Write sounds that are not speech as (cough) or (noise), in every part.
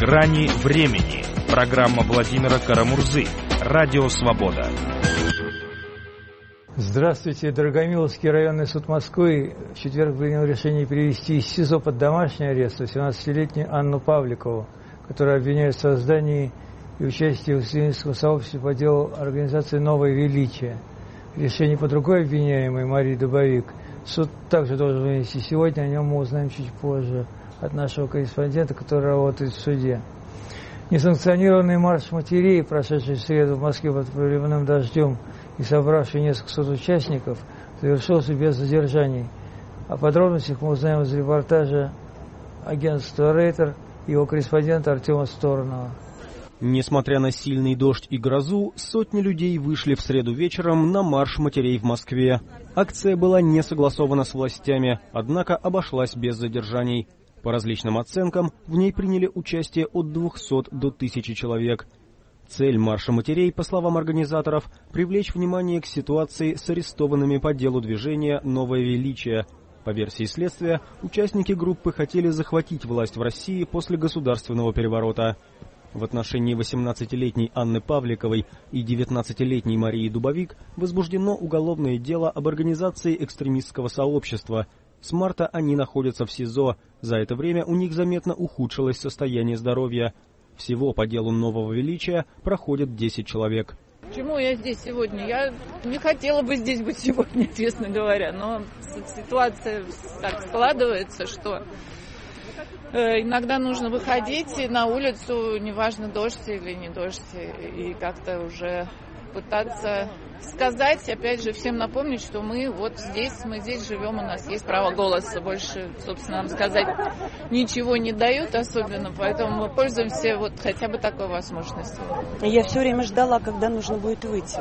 Грани времени. Программа Владимира Карамурзы. Радио Свобода. Здравствуйте, Дорогомиловский районный суд Москвы в четверг принял решение перевести из СИЗО под домашний арест 18-летнюю Анну Павликову, которая обвиняет в создании и участии в студенческом сообществе по делу организации «Новое величие». Решение по другой обвиняемой Марии Дубовик суд также должен вынести сегодня, о нем мы узнаем чуть позже от нашего корреспондента, который работает в суде. Несанкционированный марш матерей, прошедший в среду в Москве под проливным дождем и собравший несколько сот участников, завершился без задержаний. О подробностях мы узнаем из репортажа агентства «Рейтер» и его корреспондента Артема Сторонова. Несмотря на сильный дождь и грозу, сотни людей вышли в среду вечером на марш матерей в Москве. Акция была не согласована с властями, однако обошлась без задержаний. По различным оценкам, в ней приняли участие от 200 до 1000 человек. Цель марша матерей, по словам организаторов, привлечь внимание к ситуации с арестованными по делу движения «Новое величие». По версии следствия, участники группы хотели захватить власть в России после государственного переворота. В отношении 18-летней Анны Павликовой и 19-летней Марии Дубовик возбуждено уголовное дело об организации экстремистского сообщества – с марта они находятся в СИЗО. За это время у них заметно ухудшилось состояние здоровья. Всего по делу нового величия проходит 10 человек. Почему я здесь сегодня? Я не хотела бы здесь быть сегодня, (laughs) честно говоря, но ситуация так складывается, что э, иногда нужно выходить на улицу, неважно дождь или не дождь, и как-то уже пытаться сказать, опять же, всем напомнить, что мы вот здесь, мы здесь живем, у нас есть право голоса. Больше, собственно, нам сказать ничего не дают особенно, поэтому мы пользуемся вот хотя бы такой возможностью. Я все время ждала, когда нужно будет выйти.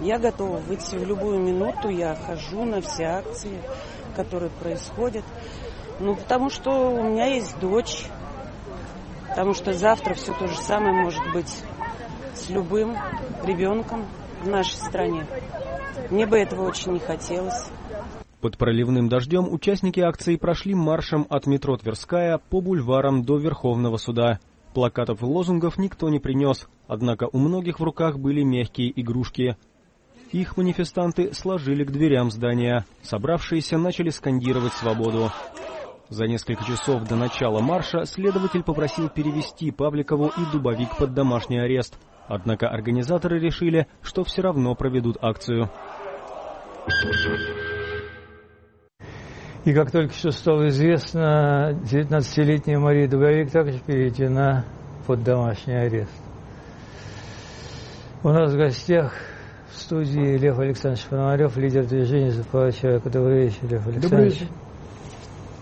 Я готова выйти в любую минуту, я хожу на все акции, которые происходят. Ну, потому что у меня есть дочь, потому что завтра все то же самое может быть с любым ребенком в нашей стране. Мне бы этого очень не хотелось. Под проливным дождем участники акции прошли маршем от метро Тверская по бульварам до Верховного суда. Плакатов и лозунгов никто не принес, однако у многих в руках были мягкие игрушки. Их манифестанты сложили к дверям здания. Собравшиеся начали скандировать свободу. За несколько часов до начала марша следователь попросил перевести Павликову и Дубовик под домашний арест – Однако организаторы решили, что все равно проведут акцию. И как только что стало известно, 19-летняя Мария Дубовик также переведена под домашний арест. У нас в гостях в студии Лев Александрович Пономарев, лидер движения за права человека. Добрый вечер, Лев Александрович. Добрый вечер.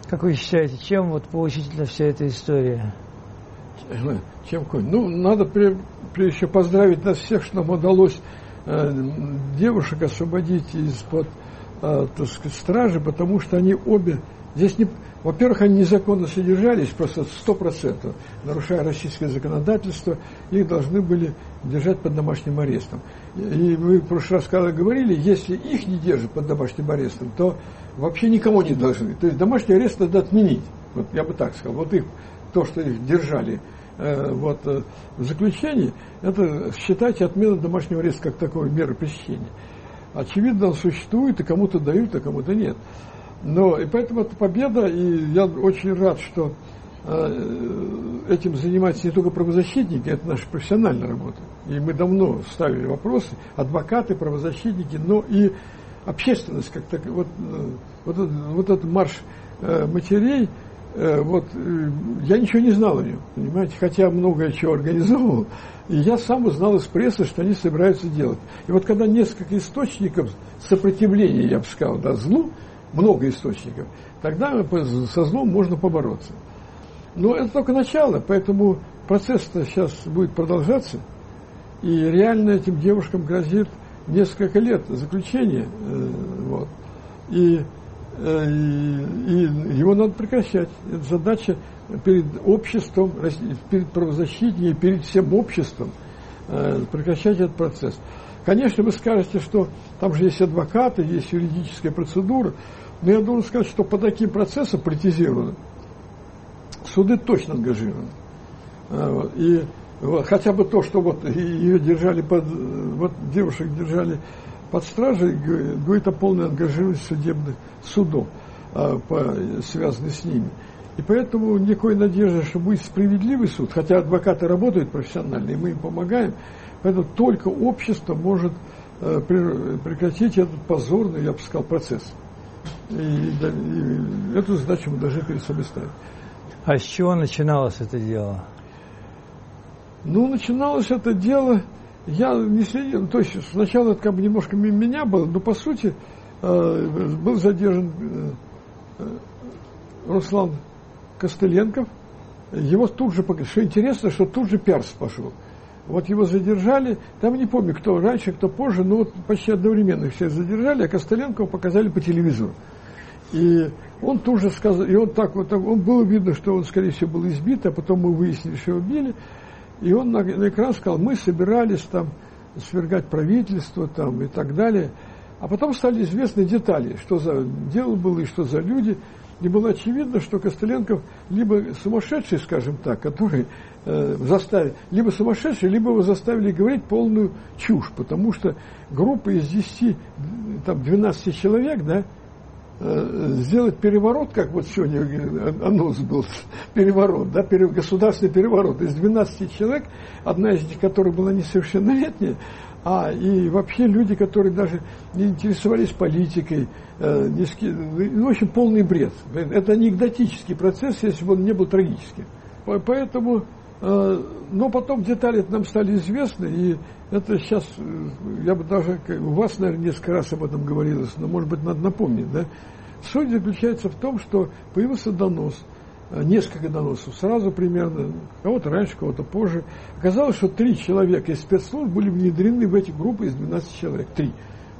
Как вы считаете, чем вот поучительна вся эта история? Чем Ну, надо прежде всего поздравить нас всех, что нам удалось э, девушек освободить из-под э, стражи, потому что они обе здесь не, во-первых, они незаконно содержались, просто сто процентов, нарушая российское законодательство, их должны были держать под домашним арестом. И вы в прошлый раз когда говорили, если их не держат под домашним арестом, то вообще никому не должны. То есть домашний арест надо отменить. Вот я бы так сказал. Вот их, то, что их держали вот, э, в заключении, это считайте отмену домашнего ареста как такой меры пресечения. Очевидно, он существует, и кому-то дают, а кому-то нет. Но и поэтому это победа, и я очень рад, что э, этим занимаются не только правозащитники, это наша профессиональная работа. И мы давно ставили вопросы, адвокаты, правозащитники, но и общественность, как так, вот, вот, вот этот марш матерей, Э, вот, э, я ничего не знал о нем, понимаете, хотя многое чего организовывал, и я сам узнал из прессы, что они собираются делать. И вот когда несколько источников сопротивления, я бы сказал, да, злу, много источников, тогда со злом можно побороться. Но это только начало, поэтому процесс-то сейчас будет продолжаться, и реально этим девушкам грозит несколько лет заключения. Э, вот. И Э, и, его надо прекращать. Это задача перед обществом, перед правозащитниками, перед всем обществом э, прекращать этот процесс. Конечно, вы скажете, что там же есть адвокаты, есть юридическая процедура, но я должен сказать, что по таким процессам политизированным суды точно ангажированы. И вот, хотя бы то, что вот ее держали под, вот девушек держали под стражей, говорит о полной ангажированности судебных судов, а, по, связанной с ними. И поэтому никакой надежды, что будет справедливый суд, хотя адвокаты работают профессионально, и мы им помогаем, поэтому только общество может э, прекратить этот позорный, я бы сказал, процесс. И, и эту задачу мы должны перед собой ставить. А с чего начиналось это дело? Ну, начиналось это дело, я не следил, то есть сначала это как бы немножко мимо меня было, но по сути э, был задержан э, э Руслан Костыленков, его тут же, что интересно, что тут же Перс пошел. Вот его задержали, там не помню, кто раньше, кто позже, но вот почти одновременно всех задержали, а Костыленкова показали по телевизору. И он тут же сказал, и он так вот, он было видно, что он, скорее всего, был избит, а потом мы выяснили, что его били. И он на, на экран сказал, мы собирались там свергать правительство там и так далее. А потом стали известны детали, что за дело было и что за люди. И было очевидно, что Костыленков либо сумасшедший, скажем так, который э, заставил, либо сумасшедший, либо его заставили говорить полную чушь, потому что группа из 10, там, 12 человек, да, сделать переворот, как вот сегодня анонс был, (laughs) переворот, да, государственный переворот из 12 человек, одна из них, которая была несовершеннолетняя, а и вообще люди, которые даже не интересовались политикой, э, не ски... ну, в общем, полный бред. Это анекдотический процесс, если бы он не был трагическим. Поэтому, э, но потом детали нам стали известны, и это сейчас, я бы даже, у вас, наверное, несколько раз об этом говорилось, но, может быть, надо напомнить, да? Суть заключается в том, что появился донос, э, несколько доносов, сразу примерно, кого-то раньше, кого-то позже. Оказалось, что три человека из спецслужб были внедрены в эти группы из 12 человек. Три.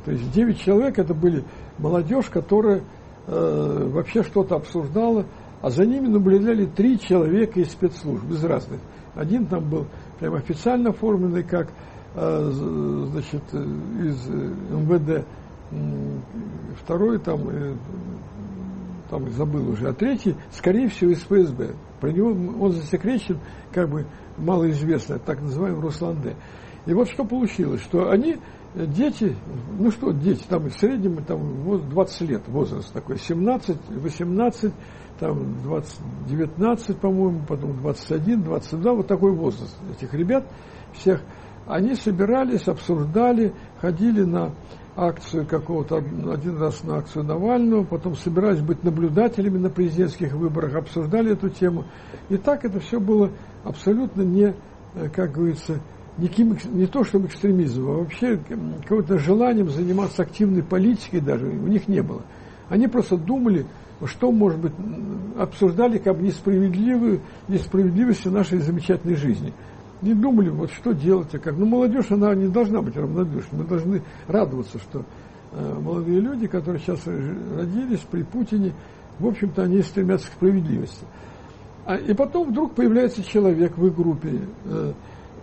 То есть 9 человек это были молодежь, которая э, вообще что-то обсуждала, а за ними наблюдали три человека из спецслужб, из разных. Один там был прям официально оформленный как э, значит, э, из МВД, второй там, э, там забыл уже, а третий, скорее всего, из ФСБ. Про него он засекречен, как бы малоизвестно, так называемый Руслан Д. И вот что получилось, что они, э, дети, ну что, дети, там в среднем там, 20 лет возраст такой, 17, 18, там 20, 19, по-моему, потом 21, 22, вот такой возраст этих ребят всех. Они собирались, обсуждали, ходили на акцию какого-то, один раз на акцию Навального, потом собирались быть наблюдателями на президентских выборах, обсуждали эту тему. И так это все было абсолютно не, э, как говорится, никаким, не то чтобы экстремизмом, а вообще каким-то желанием заниматься активной политикой даже у них не было. Они просто думали, что, может быть, обсуждали как бы несправедливую, несправедливость нашей замечательной жизни – не думали, вот что делать, а как. Ну, молодежь, она не должна быть равнодушной. Мы должны радоваться, что э, молодые люди, которые сейчас родились при Путине, в общем-то, они стремятся к справедливости. А, и потом вдруг появляется человек в их группе, э,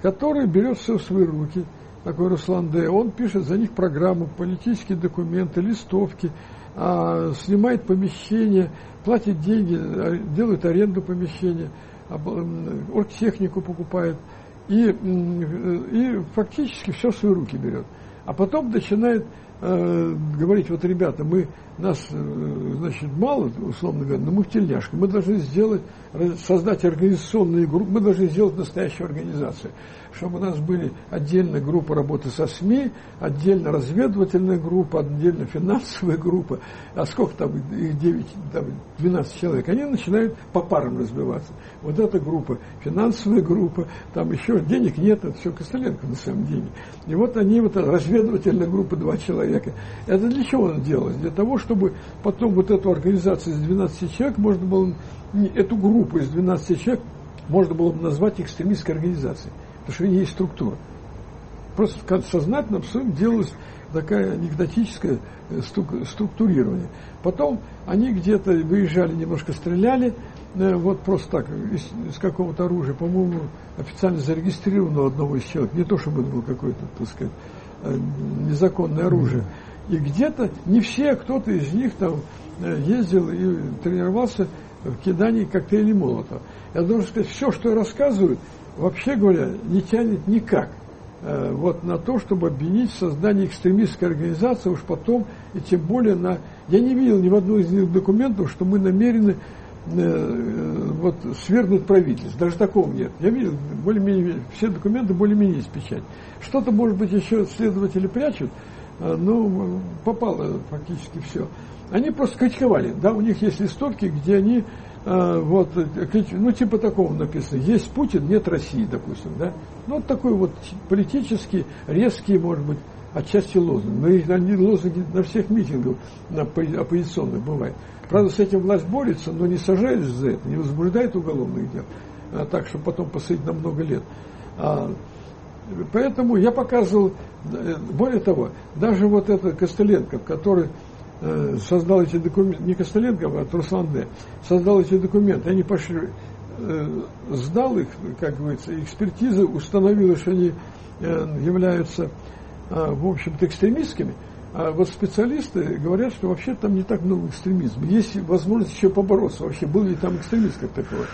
который берет все в свои руки, такой Руслан Д. Он пишет за них программу, политические документы, листовки, э, снимает помещение, платит деньги, а, делает аренду помещения, оргтехнику покупает – и, и фактически все в свои руки берет. А потом начинает э, говорить, вот, ребята, мы, нас, э, значит, мало, условно говоря, но мы в тельняшке, мы должны сделать, создать организационные группы, мы должны сделать настоящую организацию чтобы у нас были отдельная группа работы со СМИ, отдельно разведывательная группа, отдельно финансовая группа, а сколько там, их 9, там, 12 человек, они начинают по парам разбиваться. Вот эта группа, финансовая группа, там еще денег нет, это все Костыленко на самом деле. И вот они, вот разведывательная группа, два человека. Это для чего он делалось? Для того, чтобы потом вот эту организацию из 12 человек можно было, эту группу из 12 человек можно было бы назвать экстремистской организацией. Потому что есть структура. Просто сознательно абсолютно делалось такая анекдотическое э, структурирование. Потом они где-то выезжали, немножко стреляли, э, вот просто так, из, из какого-то оружия, по-моему, официально зарегистрированного одного из человек, не то, чтобы это было какое-то, так сказать, э, незаконное оружие. И где-то, не все, а кто-то из них там ездил и тренировался в кидании коктейлей Молотова. Я должен сказать, все, что я рассказываю, вообще говоря, не тянет никак э, вот на то, чтобы обвинить в создании экстремистской организации, уж потом, и тем более на... Я не видел ни в одном из них документов, что мы намерены э, вот, свергнуть правительство. Даже такого нет. Я видел, более-менее, все документы более-менее есть печать. Что-то, может быть, еще следователи прячут, э, но попало фактически все. Они просто критиковали. Да, у них есть листовки, где они а, вот, ну, типа такого написано, есть Путин, нет России, допустим, да, ну, вот такой вот политический, резкий, может быть, отчасти лозунг, но они лозунги на всех митингах на оппозиционных бывает. Правда, с этим власть борется, но не сажает за это, не возбуждает уголовных дел, а так, чтобы потом посадить на много лет. Поэтому я показывал, э, более того, даже вот этот Костыленко, который Э, создал эти документы, не Костыленко, а Руслан Д. создал эти документы, они пошли, э, сдал их, как говорится, экспертиза установила, что они э, являются, в общем-то, экстремистскими, а вот специалисты говорят, что вообще там не так много экстремизма. Есть возможность еще побороться. Вообще, был ли там экстремист как такой.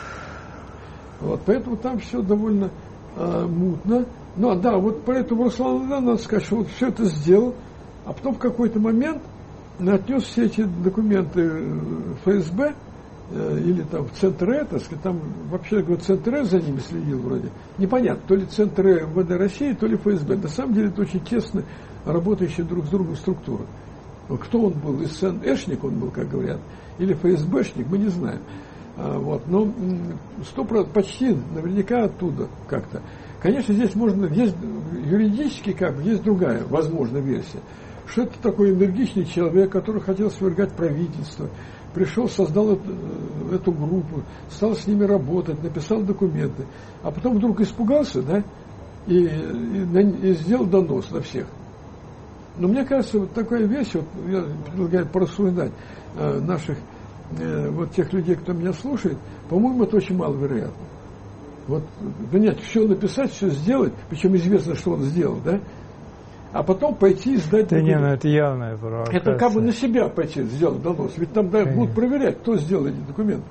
Вот, поэтому там все довольно а, мутно. Ну, а да, вот поэтому Руслан да, надо сказать, что вот все это сделал, а потом в какой-то момент отнес все эти документы в ФСБ э, или там в Центр Э, так сказать, там вообще говорю, Центр Э за ними следил вроде. Непонятно, то ли Центр Э МВД России, то ли ФСБ. На самом деле это очень тесно работающие друг с другом структуры. Кто он был, из СНЭшник он был, как говорят, или ФСБшник, мы не знаем. А, вот, но сто почти наверняка оттуда как-то. Конечно, здесь можно, есть юридически как есть другая возможная версия что это такой энергичный человек, который хотел свергать правительство, пришел, создал э, эту группу, стал с ними работать, написал документы, а потом вдруг испугался, да, и, и, и сделал донос на всех. Но мне кажется, вот такая вещь, вот я предлагаю порассуждать э, наших, э, вот тех людей, кто меня слушает, по-моему, это очень маловероятно. Вот, понять, все написать, все сделать, причем известно, что он сделал, да, а потом пойти и сдать да не, ну это явная провокация. Это как бы на себя пойти сделать донос. Ведь там да, будут проверять, кто сделал эти документы.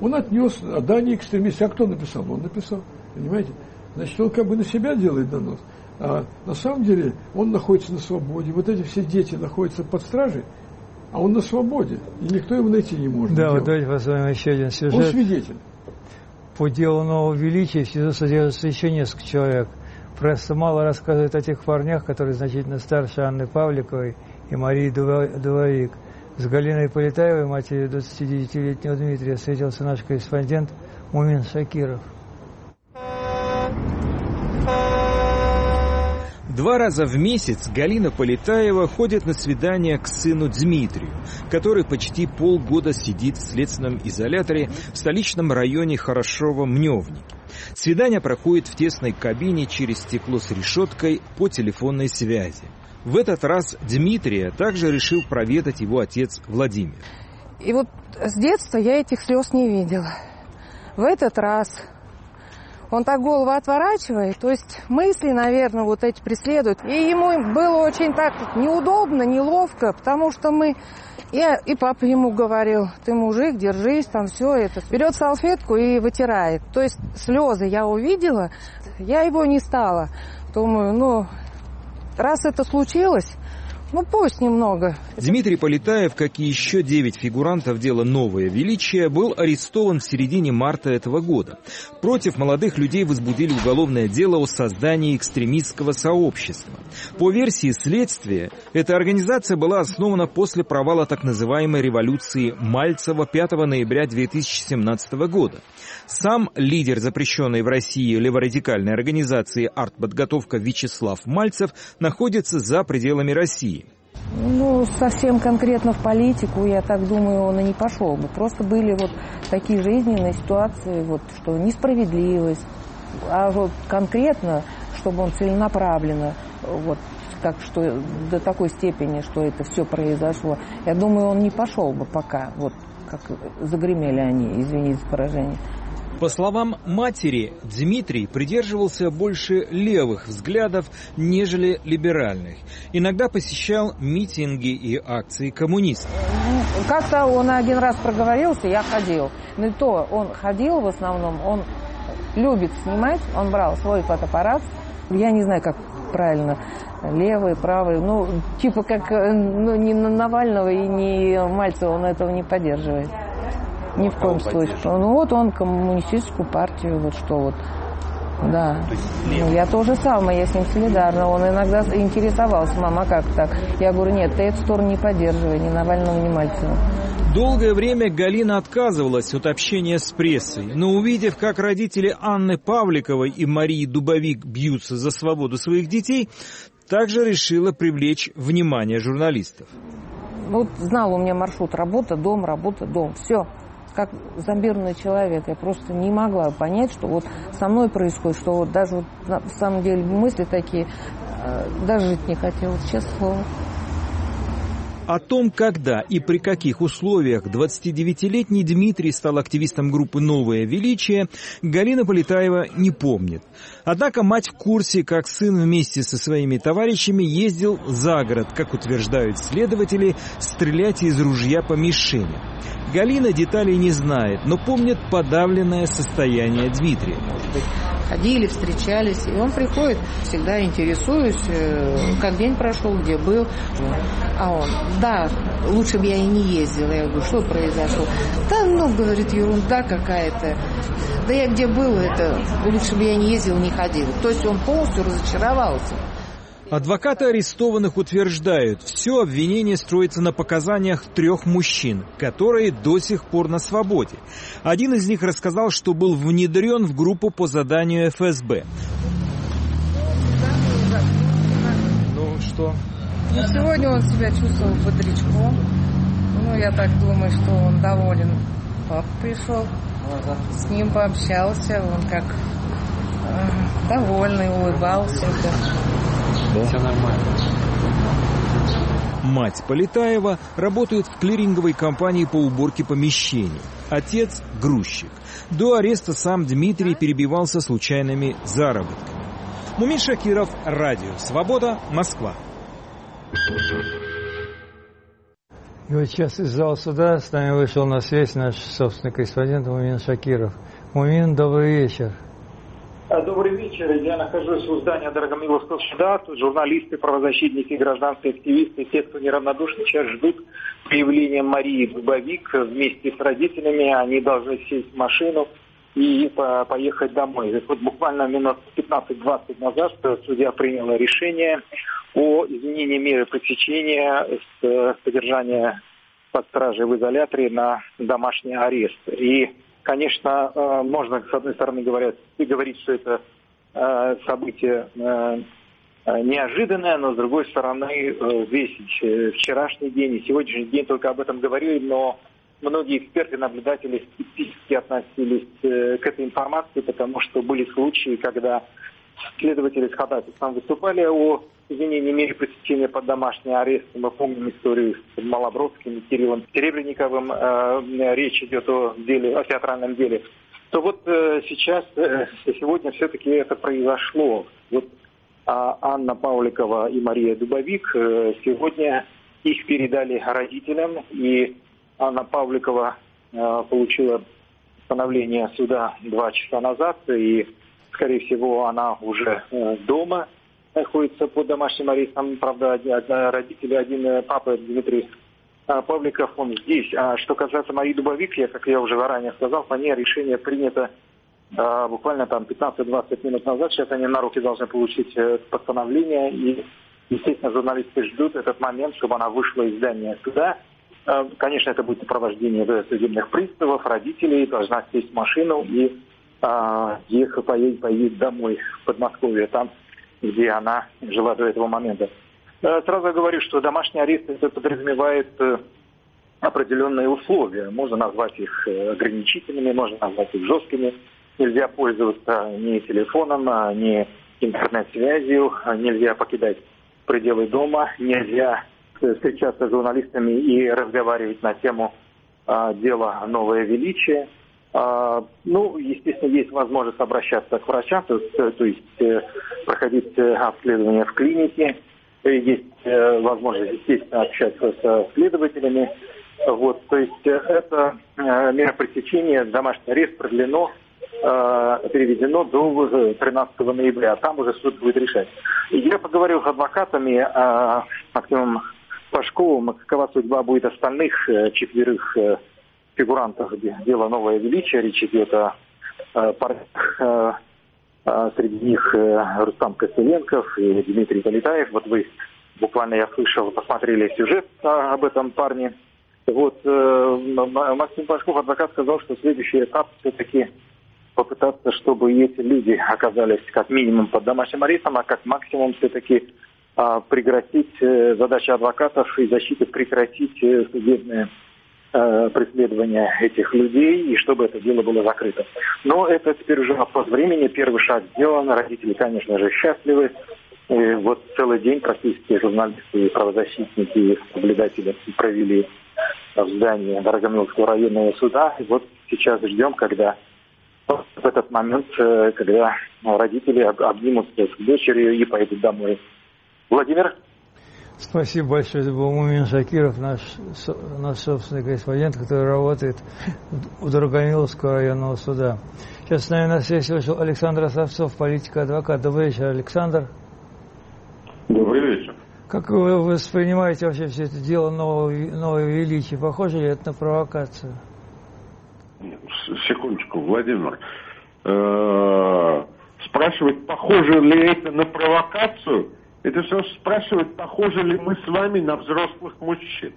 Он отнес, а да, не экстремист. А кто написал? Он написал. Понимаете? Значит, он как бы на себя делает донос. А на самом деле он находится на свободе. Вот эти все дети находятся под стражей, а он на свободе. И никто его найти не может. Да, вот давайте посмотрим еще один сюжет. Он свидетель. По делу нового величия в СИЗО содержится еще несколько человек. Пресса мало рассказывает о тех парнях, которые значительно старше Анны Павликовой и Марии Дувовик. С Галиной Полетаевой, матерью 29-летнего Дмитрия, встретился наш корреспондент Мумин Шакиров. Два раза в месяц Галина Полетаева ходит на свидание к сыну Дмитрию, который почти полгода сидит в следственном изоляторе в столичном районе Хорошово-Мневнике. Свидание проходит в тесной кабине через стекло с решеткой по телефонной связи. В этот раз Дмитрия также решил проведать его отец Владимир. И вот с детства я этих слез не видела. В этот раз он так голову отворачивает, то есть мысли, наверное, вот эти преследуют. И ему было очень так неудобно, неловко, потому что мы я, и папа ему говорил, ты мужик, держись, там все это. Берет салфетку и вытирает. То есть слезы я увидела, я его не стала. Думаю, ну, раз это случилось, ну пусть немного. Дмитрий Полетаев, как и еще девять фигурантов дела «Новое величие», был арестован в середине марта этого года. Против молодых людей возбудили уголовное дело о создании экстремистского сообщества. По версии следствия, эта организация была основана после провала так называемой революции Мальцева 5 ноября 2017 года. Сам лидер запрещенной в России леворадикальной организации «Артподготовка» Вячеслав Мальцев находится за пределами России. Ну, совсем конкретно в политику, я так думаю, он и не пошел бы. Просто были вот такие жизненные ситуации, вот, что несправедливость, а вот конкретно, чтобы он целенаправленно, вот, так что до такой степени, что это все произошло, я думаю, он не пошел бы пока, вот, как загремели они, извините за поражение. По словам матери, Дмитрий придерживался больше левых взглядов, нежели либеральных. Иногда посещал митинги и акции коммунистов. Как-то он один раз проговорился, я ходил. Но и то он ходил в основном, он любит снимать, он брал свой фотоаппарат. Я не знаю, как правильно, левый, правый, ну, типа как, э, ну, ни Навального и ни Мальцева он этого не поддерживает. Ни в коем случае. Ну вот он коммунистическую партию, вот что вот. Да. Ну, я тоже самое, я с ним солидарна. Он иногда интересовался, мама, как так? Я говорю, нет, ты эту сторону не поддерживай, ни Навального, ни Мальцева. Долгое время Галина отказывалась от общения с прессой, но увидев, как родители Анны Павликовой и Марии Дубовик бьются за свободу своих детей, также решила привлечь внимание журналистов. Вот знал у меня маршрут работа, дом, работа, дом. Все как зомбированный человек. Я просто не могла понять, что вот со мной происходит, что вот даже вот на самом деле мысли такие, э, даже жить не хотелось, честное слово. О том, когда и при каких условиях 29-летний Дмитрий стал активистом группы «Новое величие», Галина Полетаева не помнит. Однако мать в курсе, как сын вместе со своими товарищами ездил за город, как утверждают следователи, стрелять из ружья по мишени. Галина деталей не знает, но помнит подавленное состояние Дмитрия ходили, встречались. И он приходит, всегда интересуюсь, э, как день прошел, где был. А он, да, лучше бы я и не ездила. Я говорю, что произошло? Да, ну, говорит, ерунда какая-то. Да я где был, это лучше бы я не ездил, не ходил. То есть он полностью разочаровался. Адвокаты арестованных утверждают, все обвинение строится на показаниях трех мужчин, которые до сих пор на свободе. Один из них рассказал, что был внедрен в группу по заданию ФСБ. Ну что? Ну, сегодня он себя чувствовал бодрячком. Ну, я так думаю, что он доволен. Папа пришел, с ним пообщался, он как э, довольный, улыбался да? Все нормально. Мать Полетаева работает в клиринговой компании по уборке помещений. Отец – грузчик. До ареста сам Дмитрий перебивался случайными заработками. Мумин Шакиров, Радио «Свобода», Москва. И вот сейчас из зала суда с нами вышел на связь наш собственный корреспондент Мумин Шакиров. Мумин, добрый вечер. Э, добрый вечер. Я нахожусь в здании Дорогомиловского суда. Тут журналисты, правозащитники, гражданские активисты, те, кто неравнодушны, сейчас ждут появления Марии Дубовик вместе с родителями. Они должны сесть в машину и поехать домой. Вот буквально минут 15-20 назад судья приняла решение о изменении меры пресечения с содержания под стражей в изоляторе на домашний арест. И Конечно, э, можно, с одной стороны, говорят, и говорить, что это э, событие э, неожиданное, но с другой стороны, весь вчерашний день и сегодняшний день только об этом говорили, но многие эксперты, наблюдатели скептически относились к этой информации, потому что были случаи, когда следователи с ходатайством выступали о изменении меры пресечения под домашний арест. Мы помним историю с Малобродским и Кириллом Серебренниковым. Э, речь идет о деле, о театральном деле. То вот э, сейчас, э, сегодня все-таки это произошло. Вот а Анна Павликова и Мария Дубовик сегодня их передали родителям, и Анна Павликова получила постановление суда два часа назад, и, скорее всего, она уже дома находится под домашним арестом. Правда, родители, один э, папа Дмитрий а, Павликов, он здесь. А что касается Марии Дубовик, я, как я уже заранее сказал, по ней решение принято буквально там 15-20 минут назад. Сейчас они на руки должны получить э, постановление. И, естественно, журналисты ждут этот момент, чтобы она вышла из здания суда. Конечно, это будет сопровождение судебных приставов, родителей, должна сесть в машину и а, ехать, поедет, поедет домой в Подмосковье. Там где она жила до этого момента. Э, сразу говорю, что домашний арест это подразумевает э, определенные условия. Можно назвать их э, ограничительными, можно назвать их жесткими. Нельзя пользоваться ни телефоном, ни интернет-связью, нельзя покидать пределы дома, нельзя встречаться с журналистами и разговаривать на тему дела «Новое величие». А, ну, естественно, есть возможность обращаться к врачам, то, то есть э, проходить э, обследование в клинике. Есть э, возможность, естественно, общаться с следователями. Вот, то есть это мера пресечения, домашний арест продлено, переведено до 13 ноября. Там уже суд будет решать. Я поговорил с адвокатами, Максимом Пашковым, какова судьба будет остальных четверых фигурантах дела «Новое величие». Речь идет о, о парнях, э, э, среди них э, Рустам Костеленков и Дмитрий Полетаев. Вот вы буквально, я слышал, посмотрели сюжет об этом парне. Вот Максим Пашков, адвокат, сказал, что следующий этап все-таки попытаться, чтобы эти люди оказались как минимум под домашним арестом, а как максимум все-таки прекратить задача адвокатов и защиты прекратить судебные э, преследования этих людей и чтобы это дело было закрыто. Но это теперь уже вопрос времени. Первый шаг сделан. Родители, конечно же, счастливы. И вот целый день практически журналисты правозащитники наблюдатели провели в здании Дорогомиловского районного суда. И вот сейчас ждем, когда в этот момент, э, когда родители обнимутся с дочерью и поедут домой. Владимир? Спасибо большое. Это был Мумин Шакиров, наш, наш собственный корреспондент, который работает у Дорогомиловского районного суда. Сейчас с нами на связи вышел Александр Осовцов, политик-адвокат. Добрый вечер, Александр. Добрый вечер. Как вы воспринимаете вообще все это дело нового, нового величия? Похоже ли это на провокацию? Секундочку, Владимир. Э, спрашивать, похоже ли это на провокацию – это все спрашивать, похожи ли мы с вами на взрослых мужчин.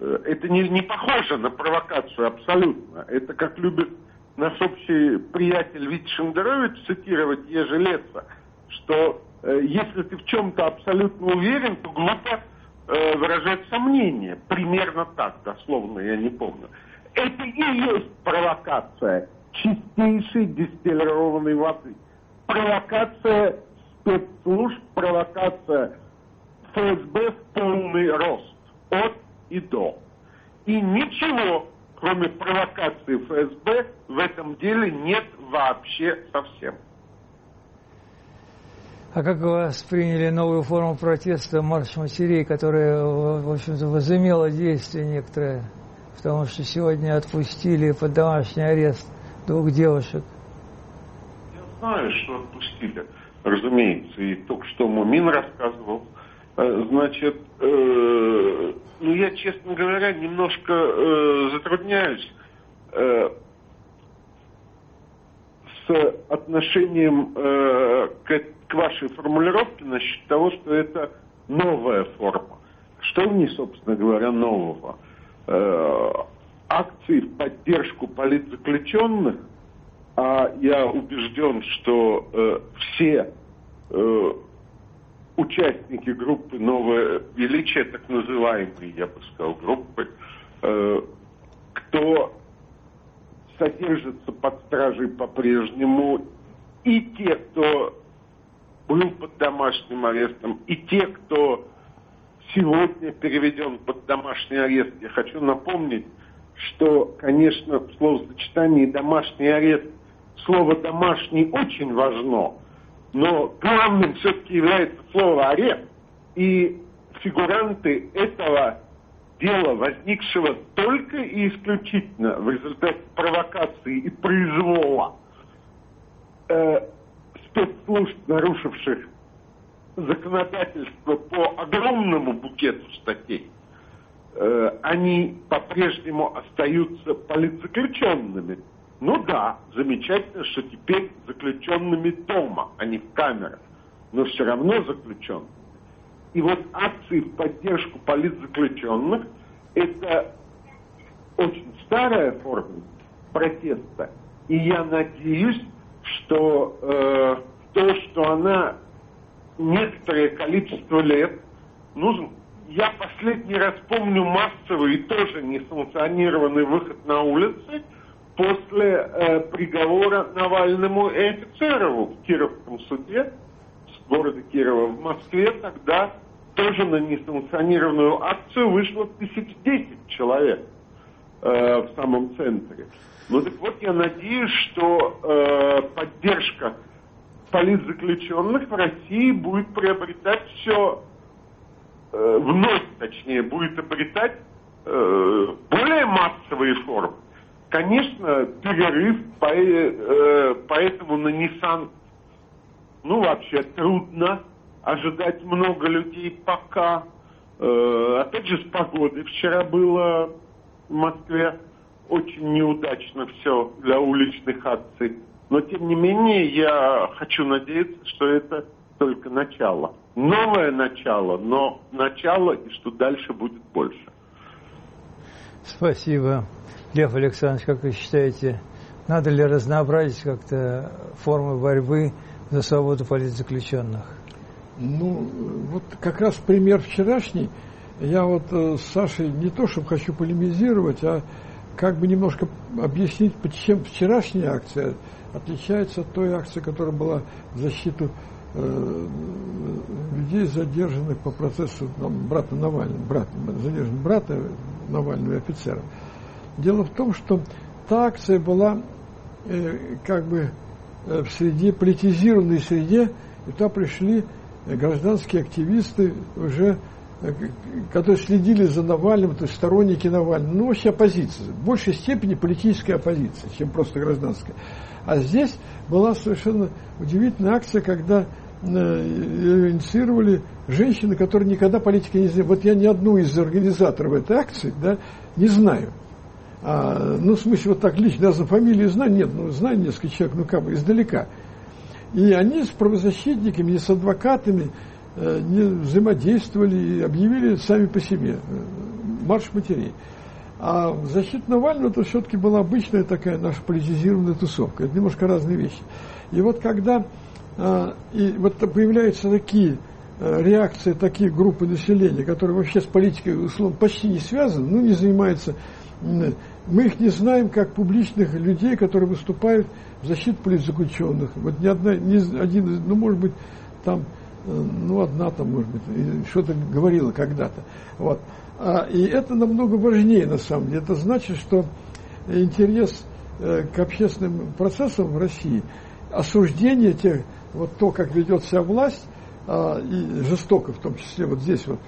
Э, это не, не похоже на провокацию абсолютно. Это как любит наш общий приятель Вит Шендерович цитировать Ежелеца, что э, если ты в чем-то абсолютно уверен, то глупо э, выражать сомнения. Примерно так, дословно, я не помню. Это и есть провокация чистейшей дистиллированной воды. Провокация спецслужб провокация ФСБ в полный рост. От и до. И ничего, кроме провокации ФСБ, в этом деле нет вообще совсем. А как вы восприняли новую форму протеста марш матерей, которая, в общем-то, возымела действие некоторое, потому что сегодня отпустили под домашний арест двух девушек? Я знаю, что отпустили разумеется, и только что Мумин рассказывал. Э, значит, э, ну я, честно говоря, немножко э, затрудняюсь э, с отношением э, к, к вашей формулировке насчет того, что это новая форма. Что в ней, собственно говоря, нового? Э, акции в поддержку политзаключенных – а я убежден, что э, все э, участники группы «Новое величие», так называемые, я бы сказал, группы, э, кто содержится под стражей по-прежнему, и те, кто был под домашним арестом, и те, кто сегодня переведен под домашний арест. Я хочу напомнить, что, конечно, в словосочетании «домашний арест» слово «домашний» очень важно, но главным все-таки является слово «арест». И фигуранты этого дела, возникшего только и исключительно в результате провокации и произвола э, спецслужб, нарушивших законодательство по огромному букету статей, э, они по-прежнему остаются политзаключенными. Ну да, замечательно, что теперь заключенными дома, а не в камерах, но все равно заключенными. И вот акции в поддержку политзаключенных – это очень старая форма протеста. И я надеюсь, что э, то, что она некоторое количество лет, ну, я последний раз помню массовый и тоже несанкционированный выход на улицы – после э, приговора Навальному и Офицерову в Кировском суде, в городе Кирова в Москве, тогда тоже на несанкционированную акцию вышло тысяч десять человек. Э, в самом центре. Ну так вот, я надеюсь, что э, поддержка политзаключенных в России будет приобретать все, э, вновь точнее, будет обретать э, более массовые формы. Конечно, перерыв, по, э, поэтому на Nissan, ну, вообще трудно ожидать много людей пока. Э, опять же, с погодой вчера было в Москве очень неудачно все для уличных акций. Но, тем не менее, я хочу надеяться, что это только начало. Новое начало, но начало, и что дальше будет больше. Спасибо. Лев Александрович, как вы считаете, надо ли разнообразить как-то формы борьбы за свободу политзаключенных? Ну, вот как раз пример вчерашний. Я вот э, с Сашей не то, чтобы хочу полемизировать, а как бы немножко объяснить, чем вчерашняя акция отличается от той акции, которая была в защиту э, людей, задержанных по процессу там, брата Навального, брата, задержанных брата Навального и офицера. Дело в том, что та акция была э, как бы э, в среде, политизированной среде, и туда пришли гражданские активисты уже Э, которые следили за Навальным, то есть сторонники Навального, ну, вообще оппозиция, в большей степени политическая оппозиция, чем просто гражданская. А здесь была совершенно удивительная акция, когда э, инициировали женщины, которые никогда политикой не знали. Вот я ни одну из организаторов этой акции да, не знаю. А, ну, в смысле, вот так лично, даже фамилию знаю, нет, ну, знаю несколько человек, ну, как бы издалека. И они с правозащитниками, и с адвокатами, Э, не взаимодействовали и объявили сами по себе э, марш матерей. А защита Навального это все-таки была обычная такая наша политизированная тусовка. Это немножко разные вещи. И вот когда а, и вот появляются такие а, реакции такие группы населения, которые вообще с политикой условно почти не связаны, ну не занимаются, мы их не знаем как публичных людей, которые выступают в защиту политзаключенных. Вот ни одна, ни один, ну может быть там ну, одна там, может быть, что-то говорила когда-то. Вот. А, и это намного важнее, на самом деле. Это значит, что интерес э, к общественным процессам в России, осуждение тех, вот то, как ведет себя власть, а, и жестоко, в том числе вот здесь вот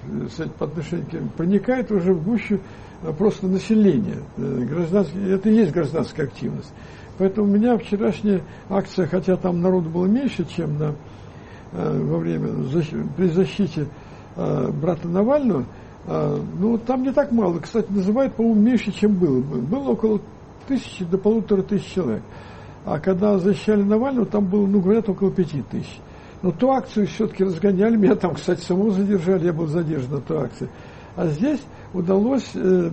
по отношению к ним, проникает уже в гущу э, просто населения. Э, гражданский, это и есть гражданская активность. Поэтому у меня вчерашняя акция, хотя там народу было меньше, чем на Э, во время при защите э, брата Навального, э, ну, там не так мало. Кстати, называют, по-моему, меньше, чем было. Было около тысячи до полутора тысяч человек. А когда защищали Навального, там было, ну, говорят, около пяти тысяч. Но ту акцию все-таки разгоняли. Меня там, кстати, самого задержали, я был задержан на ту акцию. А здесь удалось э,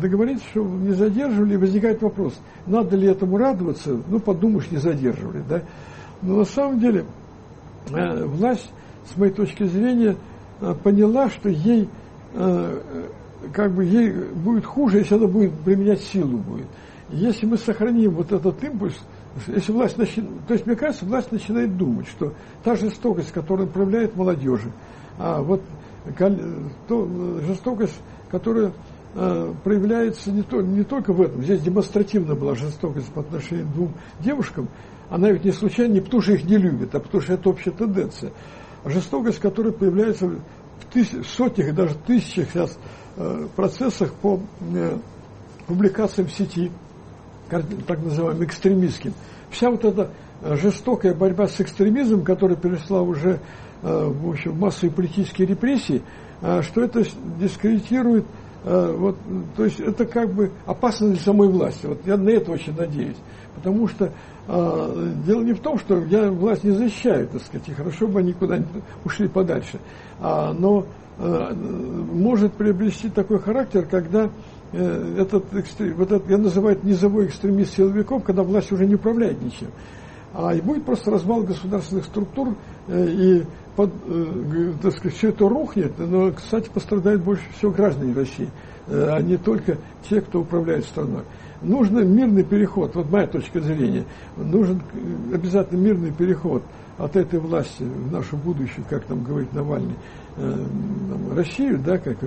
договориться, что не задерживали, и возникает вопрос, надо ли этому радоваться, ну, подумаешь, не задерживали, да. Но на самом деле, Э, власть, с моей точки зрения, э, поняла, что ей э, как бы ей будет хуже, если она будет применять силу будет. Если мы сохраним вот этот импульс, если власть начинает, то есть мне кажется, власть начинает думать, что та жестокость, которая управляет молодежи, а вот то, жестокость, которая э, проявляется не, то, не только в этом, здесь демонстративно была жестокость по отношению к двум девушкам, она ведь не случайно, не потому что их не любит, а потому что это общая тенденция. Жестокость, которая появляется в, тысяч, в сотнях и даже тысячах сейчас э, процессах по э, публикациям в сети, так называемым экстремистским. Вся вот эта э, жестокая борьба с экстремизмом, которая перешла уже э, в, общем, массовые политические репрессии, э, что это дискредитирует вот, то есть это как бы опасно для самой власти. Вот я на это очень надеюсь. Потому что дело не в том, что я власть не защищаю, так сказать, и хорошо бы они куда-нибудь (laughs) ушли подальше. А, но может приобрести такой характер, когда этот, вот этот, я называю это низовой экстремист силовиков, когда власть уже не управляет ничем. А и будет просто развал государственных структур, э, и под, э, так сказать, все это рухнет, но, кстати, пострадают больше всего граждане России, а не только те, кто управляет страной нужен мирный переход, вот моя точка зрения, нужен обязательно мирный переход от этой власти в нашу будущую, как там говорит Навальный, э, Россию, да, как,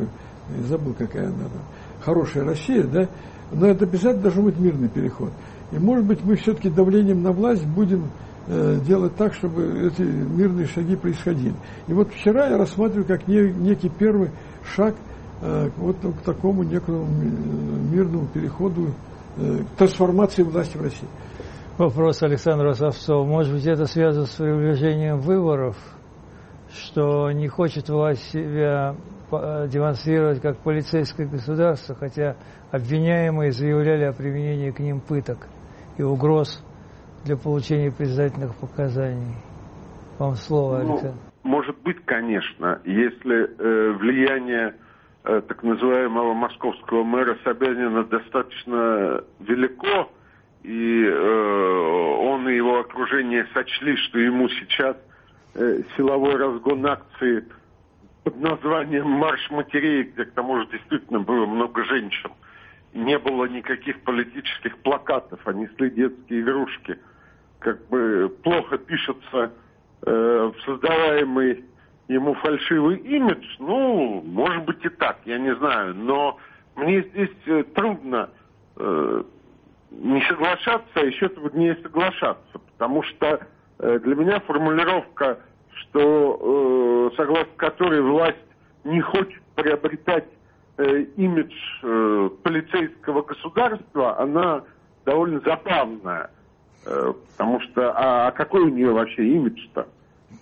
забыл, какая она там, хорошая Россия, да, Но это обязательно должен быть мирный переход. И, может быть, мы все-таки давлением на власть будем э, делать так, чтобы эти мирные шаги происходили. И вот вчера я рассматриваю как не, некий первый шаг э, вот к такому некому мирному переходу, э, трансформации власти в России. Вопрос Александра Савцова. Может быть, это связано с приближением выборов, что не хочет власть себя э, демонстрировать как полицейское государство, хотя обвиняемые заявляли о применении к ним пыток и угроз для получения признательных показаний. Вам слово, ну, Александр. Может быть, конечно, если э, влияние э, так называемого московского мэра Собянина достаточно велико, и э, он и его окружение сочли, что ему сейчас э, силовой разгон акции под названием «Марш матерей», где к тому же действительно было много женщин, не было никаких политических плакатов, а несли детские игрушки, как бы плохо пишется э, создаваемый ему фальшивый имидж, ну, может быть и так, я не знаю, но мне здесь э, трудно э, не соглашаться, а еще труднее соглашаться, потому что для меня формулировка, что э, согласно которой власть не хочет приобретать э, имидж э, полицейского государства, она довольно забавная. Э, потому что, а, а какой у нее вообще имидж-то?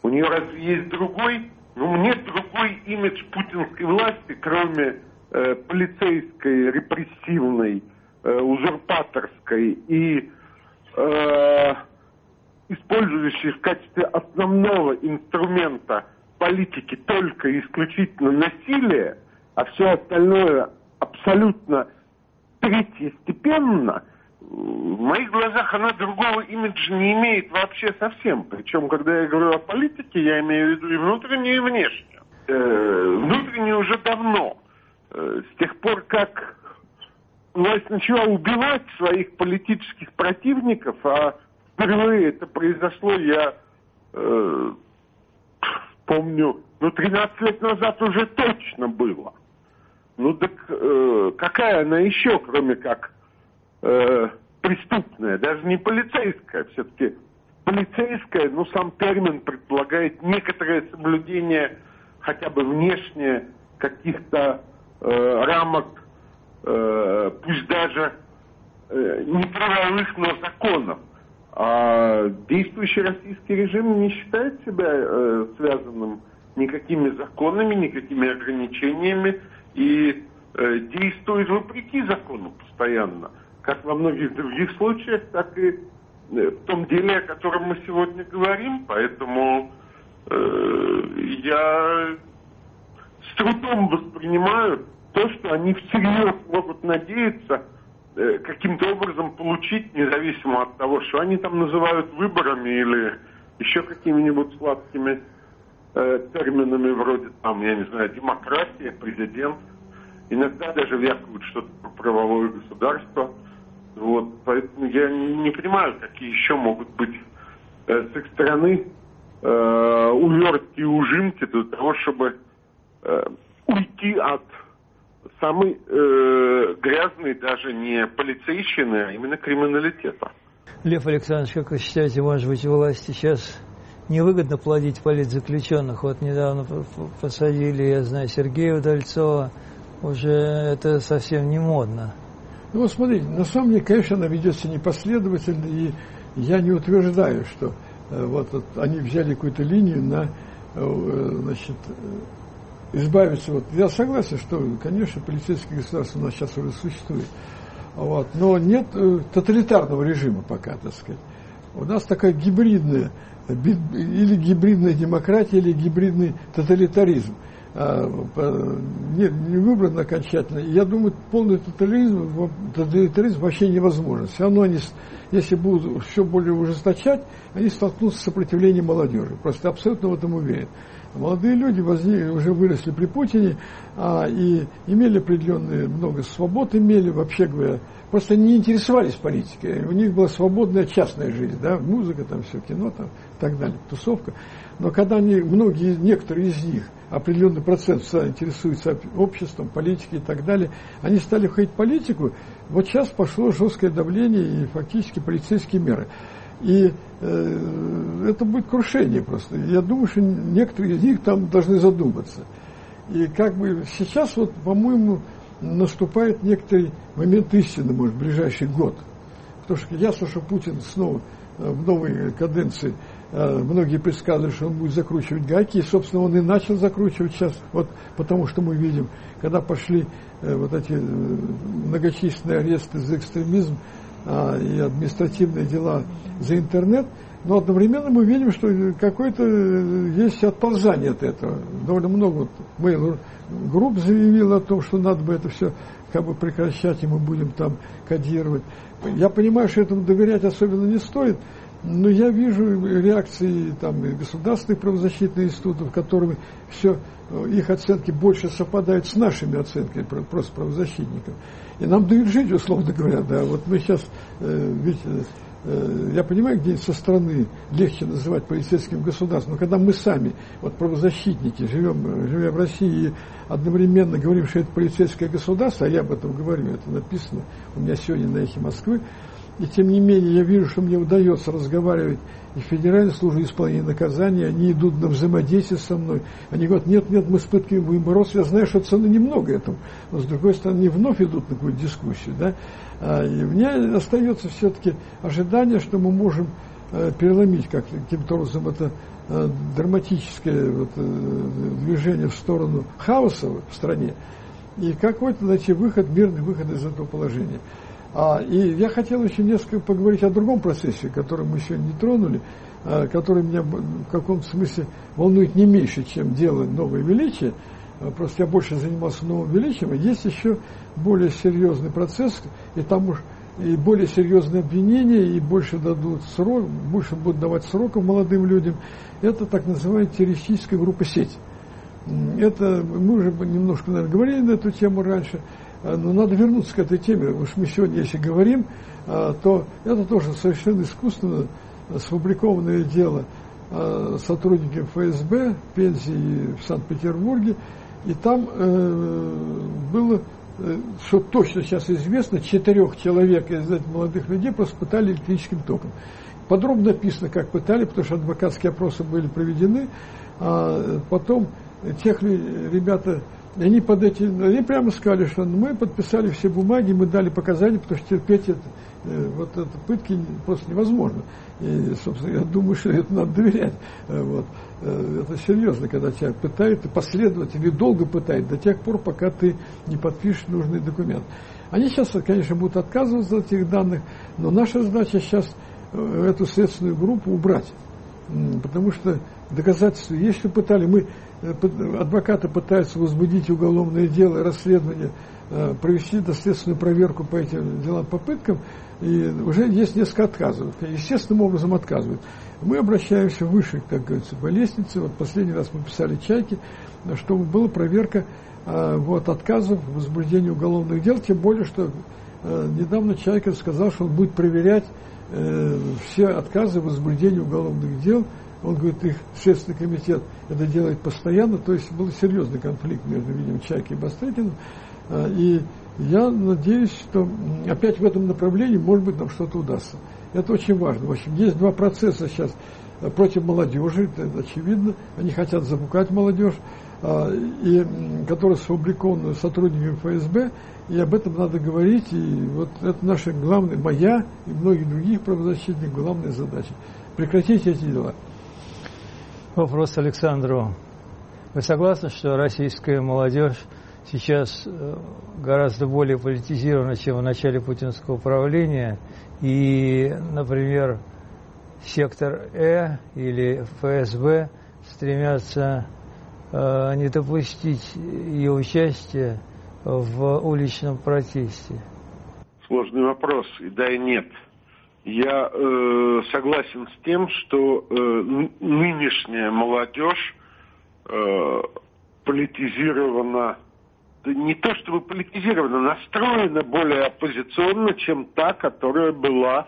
У нее разве есть другой? Ну, нет другой имидж путинской власти, кроме э, полицейской, репрессивной, э, узурпаторской и э, использующей в качестве основного инструмента политики только исключительно насилие, а все остальное абсолютно третьестепенно, в моих глазах она другого имиджа не имеет вообще совсем. Причем, когда я говорю о политике, я имею в виду и внутреннюю, и внешнюю. Э, внутреннюю уже давно. Э, с тех пор, как власть начала убивать своих политических противников, а впервые это произошло, я э, помню, ну, 13 лет назад уже точно было. Ну, так э, какая она еще, кроме как э, преступная, даже не полицейская, все-таки полицейская, ну, сам термин предполагает некоторое соблюдение хотя бы внешне каких-то э, рамок э, пусть даже э, не правовых, но законов. А действующий российский режим не считает себя э, связанным никакими законами, никакими ограничениями и э, действует вопреки закону постоянно, как во многих других случаях, так и э, в том деле, о котором мы сегодня говорим. Поэтому э, я с трудом воспринимаю то, что они всерьез могут надеяться каким-то образом получить, независимо от того, что они там называют выборами или еще какими-нибудь сладкими э, терминами вроде там, я не знаю, демократия, президент. Иногда даже вякают что-то про правовое государство. Вот, поэтому я не, не понимаю, какие еще могут быть э, с их стороны э, увертки и ужимки для того, чтобы э, уйти от самый э, грязный даже не полицейщины, а именно криминалитета. Лев Александрович, как вы считаете, может быть, власти сейчас невыгодно плодить политзаключенных? Вот недавно посадили, я знаю, Сергея Удальцова, уже это совсем не модно. Ну вот смотрите, на самом деле, конечно, она ведется непоследовательно, и я не утверждаю, что э, вот, вот они взяли какую-то линию на э, значит, избавиться. Вот, я согласен, что, конечно, полицейское государство у нас сейчас уже существует. Вот, но нет э, тоталитарного режима пока, так сказать. У нас такая гибридная, или гибридная демократия, или гибридный тоталитаризм. А, не, не выбран окончательно. Я думаю, полный тоталитаризм, тоталитаризм вообще невозможен. Все равно они, если будут все более ужесточать, они столкнутся с сопротивлением молодежи. Просто абсолютно в этом уверен. Молодые люди возникли, уже выросли при Путине а, и имели определенные, много свобод имели, вообще говоря, просто не интересовались политикой. У них была свободная частная жизнь, да, музыка, там все, кино там, и так далее, тусовка. Но когда они, многие, некоторые из них, определенный процент интересуются обществом, политикой и так далее, они стали входить в политику, Вот сейчас пошло жесткое давление и фактически полицейские меры. И это будет крушение просто. Я думаю, что некоторые из них там должны задуматься. И как бы сейчас, вот, по-моему, наступает некоторый момент истины, может, ближайший год. Потому что ясно, что Путин снова э, в новой каденции э, многие предсказывали, что он будет закручивать гайки, и, собственно, он и начал закручивать сейчас, вот потому что мы видим, когда пошли э, вот эти многочисленные аресты за экстремизм и административные дела за интернет, но одновременно мы видим, что какое-то есть отползание от этого. Довольно много вот, мы групп заявил о том, что надо бы это все как бы прекращать, и мы будем там кодировать. Я понимаю, что этому доверять особенно не стоит, но я вижу реакции там, государственных правозащитных институтов, которыми все, их оценки больше совпадают с нашими оценками просто правозащитников. И нам дают жить, условно говоря, да. Вот мы сейчас, э, ведь Э, я понимаю, где со стороны легче называть полицейским государством, но когда мы сами, вот правозащитники, живем, живем в России и одновременно говорим, что это полицейское государство, а я об этом говорю, это написано у меня сегодня на эхе Москвы, и тем не менее я вижу, что мне удается разговаривать и в Федеральной службе исполнения наказания, они идут на взаимодействие со мной. Они говорят, нет, нет, мы с пытками будем бороться. Я знаю, что цены немного этому. Но с другой стороны, они вновь идут на какую-то дискуссию. Да? А, и у меня остается все-таки ожидание, что мы можем э, переломить как, каким-то образом это э, драматическое вот, э, движение в сторону хаоса в стране и какой-то найти выход, мирный выход из этого положения. А, и я хотел еще несколько поговорить о другом процессе, который мы сегодня не тронули, а, который меня в каком-то смысле волнует не меньше, чем дело новое величие. А, просто я больше занимался новым величием, а есть еще более серьезный процесс, и там уж и более серьезные обвинения, и больше дадут срок, больше будут давать сроков молодым людям. Это так называемая террористическая группа сеть. Это мы уже немножко, наверное, говорили на эту тему раньше. А, но надо вернуться к этой теме. Уж мы сегодня, если говорим, а, то это тоже совершенно искусственно сфабрикованное дело а, сотрудников ФСБ в Пензии в Санкт-Петербурге. И там э, было, э, что точно сейчас известно, четырех человек из этих молодых людей просто пытали электрическим током. Подробно написано, как пытали, потому что адвокатские опросы были проведены. А потом тех ребята и они под эти, они прямо сказали, что мы подписали все бумаги, мы дали показания, потому что терпеть это, э, вот это пытки просто невозможно. И, собственно, я думаю, что это надо доверять. Э, вот. Э, это серьезно, когда тебя пытают, и последовательно, долго пытают, до тех пор, пока ты не подпишешь нужный документ. Они сейчас, конечно, будут отказываться от этих данных, но наша задача сейчас эту следственную группу убрать. Потому что доказательства что пытали. Мы адвокаты пытаются возбудить уголовное дело, расследование, э, провести доследственную проверку по этим делам, попыткам, и уже есть несколько отказов. Естественным образом отказывают. Мы обращаемся выше, как говорится, по лестнице. Вот последний раз мы писали «Чайки», чтобы была проверка э, вот, отказов в возбуждении уголовных дел, тем более, что недавно Чайка сказал, что он будет проверять все отказы в возбуждении уголовных дел он говорит, их Следственный комитет это делает постоянно, то есть был серьезный конфликт между, видимо, Чайки и Бастрыкиным. А, и я надеюсь, что опять в этом направлении, может быть, нам что-то удастся. Это очень важно. В общем, есть два процесса сейчас а, против молодежи, это очевидно. Они хотят запугать молодежь, а, и, которая сфабрикована сотрудниками ФСБ, и об этом надо говорить. И вот это наша главная, моя и многих других правозащитников главная задача. Прекратить эти дела. Вопрос Александру. Вы согласны, что российская молодежь сейчас э, гораздо более политизирована, чем в начале путинского правления? И, например, сектор Э или ФСБ стремятся э, не допустить ее участия в уличном протесте? Сложный вопрос, и да, и нет – я э, согласен с тем, что э, нынешняя молодежь э, политизирована, не то чтобы политизирована, настроена более оппозиционно, чем та, которая была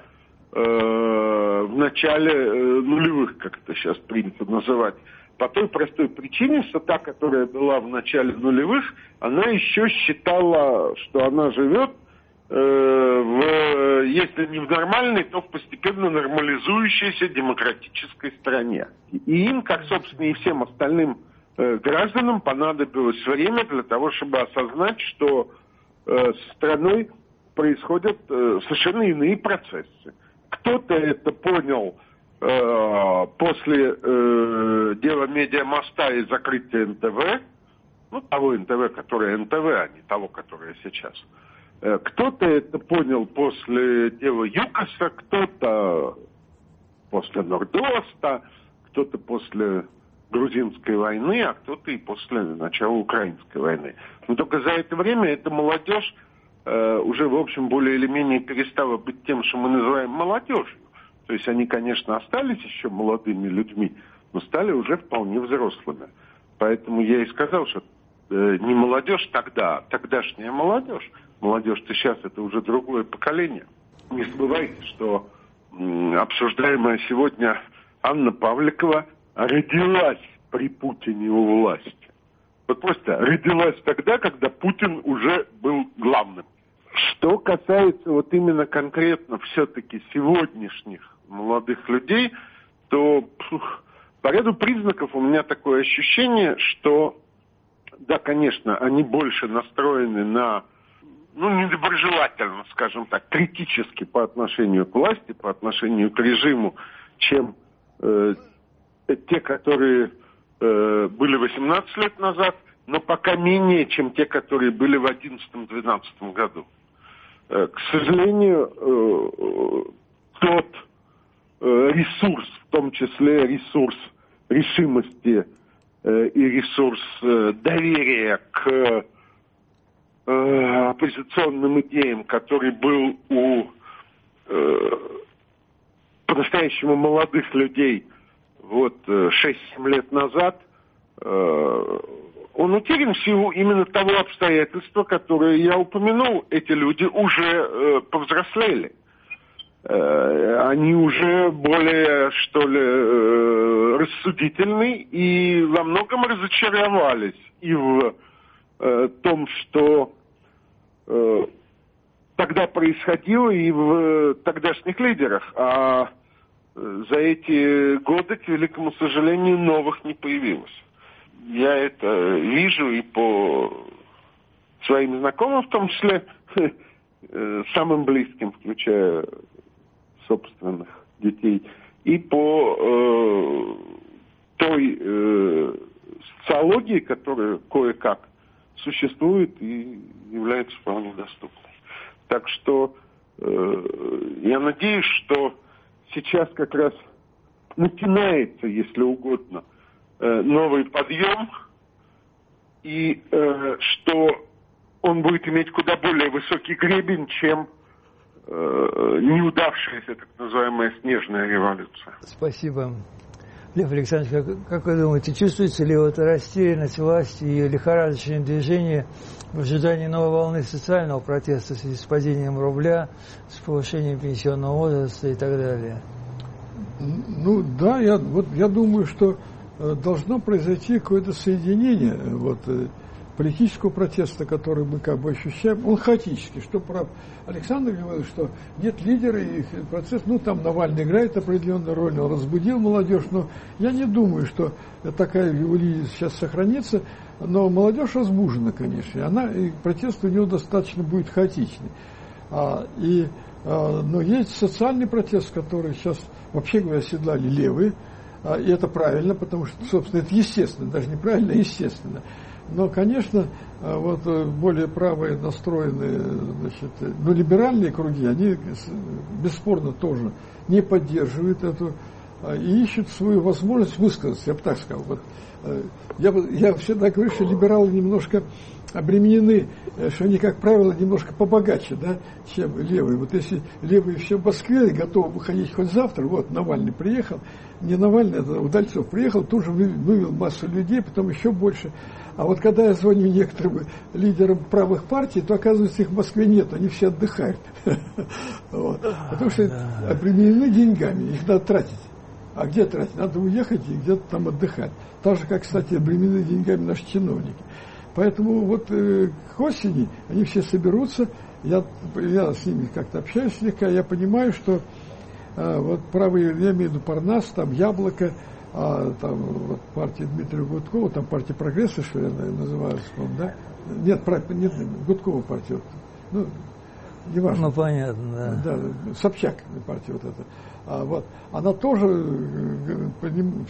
э, в начале э, нулевых, как это сейчас принято называть. По той простой причине, что та, которая была в начале нулевых, она еще считала, что она живет в, если не в нормальной, то в постепенно нормализующейся демократической стране. И им, как, собственно, и всем остальным э, гражданам, понадобилось время для того, чтобы осознать, что э, с страной происходят э, совершенно иные процессы. Кто-то это понял э, после э, дела медиамоста и закрытия НТВ, ну, того НТВ, которое НТВ, а не того, которое сейчас. Э, кто-то это понял после дела ЮКОСа, кто-то после Нордоста, кто-то после грузинской войны, а кто-то и после начала украинской войны. Но только за это время эта молодежь э, уже, в общем, более или менее перестала быть тем, что мы называем молодежью. То есть они, конечно, остались еще молодыми людьми, но стали уже вполне взрослыми. Поэтому я и сказал, что э, не молодежь тогда, а тогдашняя молодежь. Молодежь-то сейчас это уже другое поколение. Не забывайте, что обсуждаемая сегодня Анна Павликова родилась при Путине у власти. Вот просто родилась тогда, когда Путин уже был главным. Что касается вот именно конкретно все-таки сегодняшних молодых людей, то по ряду признаков у меня такое ощущение, что, да, конечно, они больше настроены на, ну, недоброжелательно, скажем так, критически по отношению к власти, по отношению к режиму, чем э, те, которые э, были 18 лет назад, но пока менее, чем те, которые были в 2011-2012 году. Э, к сожалению, э, тот э, ресурс, в том числе ресурс решимости и ресурс доверия к оппозиционным идеям, который был у по-настоящему молодых людей вот 6-7 лет назад, он утерян в силу именно того обстоятельства, которое я упомянул. Эти люди уже э, повзрослели. Э, они уже более, что ли, э, рассудительны и во многом разочаровались и в э, том, что э, тогда происходило, и в тогдашних лидерах. А э, за эти годы, к великому сожалению, новых не появилось я это вижу и по своим знакомым, в том числе э, самым близким, включая собственных детей, и по э, той э, социологии, которая кое-как существует и является вполне доступной. Так что э, я надеюсь, что сейчас как раз начинается, если угодно, Э, новый подъем, и э, что он будет иметь куда более высокий гребень, чем э, неудавшаяся так называемая снежная революция. Спасибо. Лев Александрович, как, как вы думаете, чувствуется ли вот растерянность власти и лихорадочное движение в ожидании новой волны социального протеста в связи с падением рубля, с повышением пенсионного возраста и так далее? Ну да, я, вот, я думаю, что Э, должно произойти какое-то соединение вот, э, политического протеста, который мы как бы ощущаем, он хаотический, что прав. Александр говорил, что нет лидера, и процесс, ну там Навальный играет определенную роль, он разбудил молодежь, но я не думаю, что такая его линия сейчас сохранится, но молодежь разбужена, конечно, она, и протест у него достаточно будет хаотичный. А, и, а, но есть социальный протест, который сейчас, вообще говоря, оседлали левые, а, и это правильно, потому что, собственно, это естественно, даже неправильно, а естественно. Но, конечно, а, вот э, более правые настроенные, значит, ну, либеральные круги, они бесспорно тоже не поддерживают эту и ищут свою возможность высказаться, я бы так сказал. Вот, э, я, я всегда говорю, что либералы немножко обременены, э, что они, как правило, немножко побогаче, да, чем левые. Вот если левые все в Москве готовы выходить хоть завтра, вот Навальный приехал, не Навальный, это Удальцов приехал, тоже вывел массу людей, потом еще больше. А вот когда я звоню некоторым лидерам правых партий, то оказывается их в Москве нет, они все отдыхают. (laughs) Потому что обременены деньгами, их надо тратить. А где тратить? Надо уехать и где-то там отдыхать. Так же, как, кстати, обременены деньгами наши чиновники. Поэтому вот э, к осени они все соберутся, я, я с ними как-то общаюсь слегка, я понимаю, что вот правые, я имею в виду Парнас, там Яблоко, а, там вот партия Дмитрия Гудкова, там партия прогресса, что ли, называется, да? Нет, нет, Гудкова партия. Ну, неважно. Ну, понятно, да. Да, Собчак партия вот эта. А, вот, она тоже,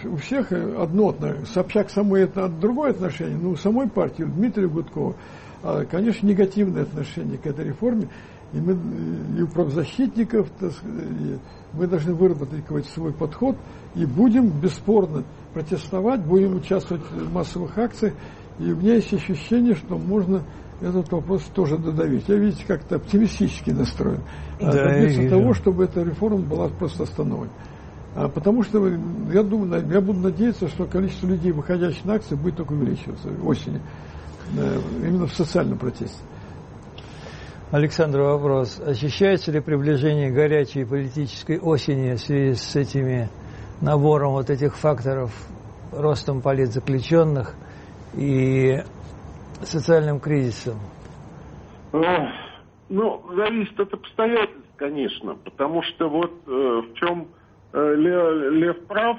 у всех одно отношение. Собчак самой это другое отношение, но у самой партии, у Дмитрия Гудкова, а, конечно, негативное отношение к этой реформе. И мы, и у правозащитников, мы должны выработать какой-то свой подход и будем бесспорно протестовать, будем участвовать в массовых акциях. И у меня есть ощущение, что можно этот вопрос тоже додавить. Я, видите, как-то оптимистически настроен. А да, добиться того, чтобы эта реформа была просто остановлена. А потому что я думаю, я буду надеяться, что количество людей, выходящих на акции, будет только увеличиваться осенью. Э, именно в социальном протесте. Александр, вопрос. Ощущается ли приближение горячей политической осени в связи с этими набором вот этих факторов, ростом политзаключенных и социальным кризисом? Ну, зависит от обстоятельств, конечно, потому что вот э, в чем э, Лев, прав,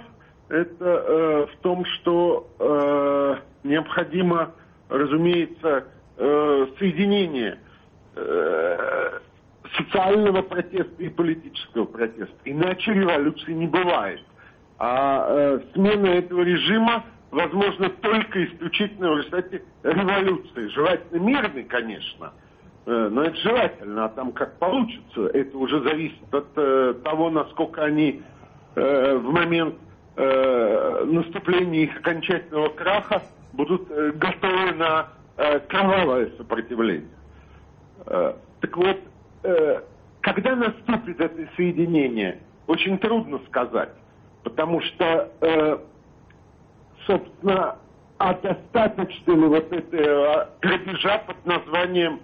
это э, в том, что э, необходимо, разумеется, э, соединение э, социального протеста и политического протеста. Иначе революции не бывает. А э, смена этого режима возможно только исключительно в результате революции. Желательно мирной, конечно, э, но это желательно, а там как получится, это уже зависит от э, того, насколько они э, в момент э, наступления их окончательного краха будут э, готовы на э, кровавое сопротивление. Э, так вот, э, когда наступит это соединение, очень трудно сказать, потому что э, собственно, а достаточно ли вот этого грабежа под названием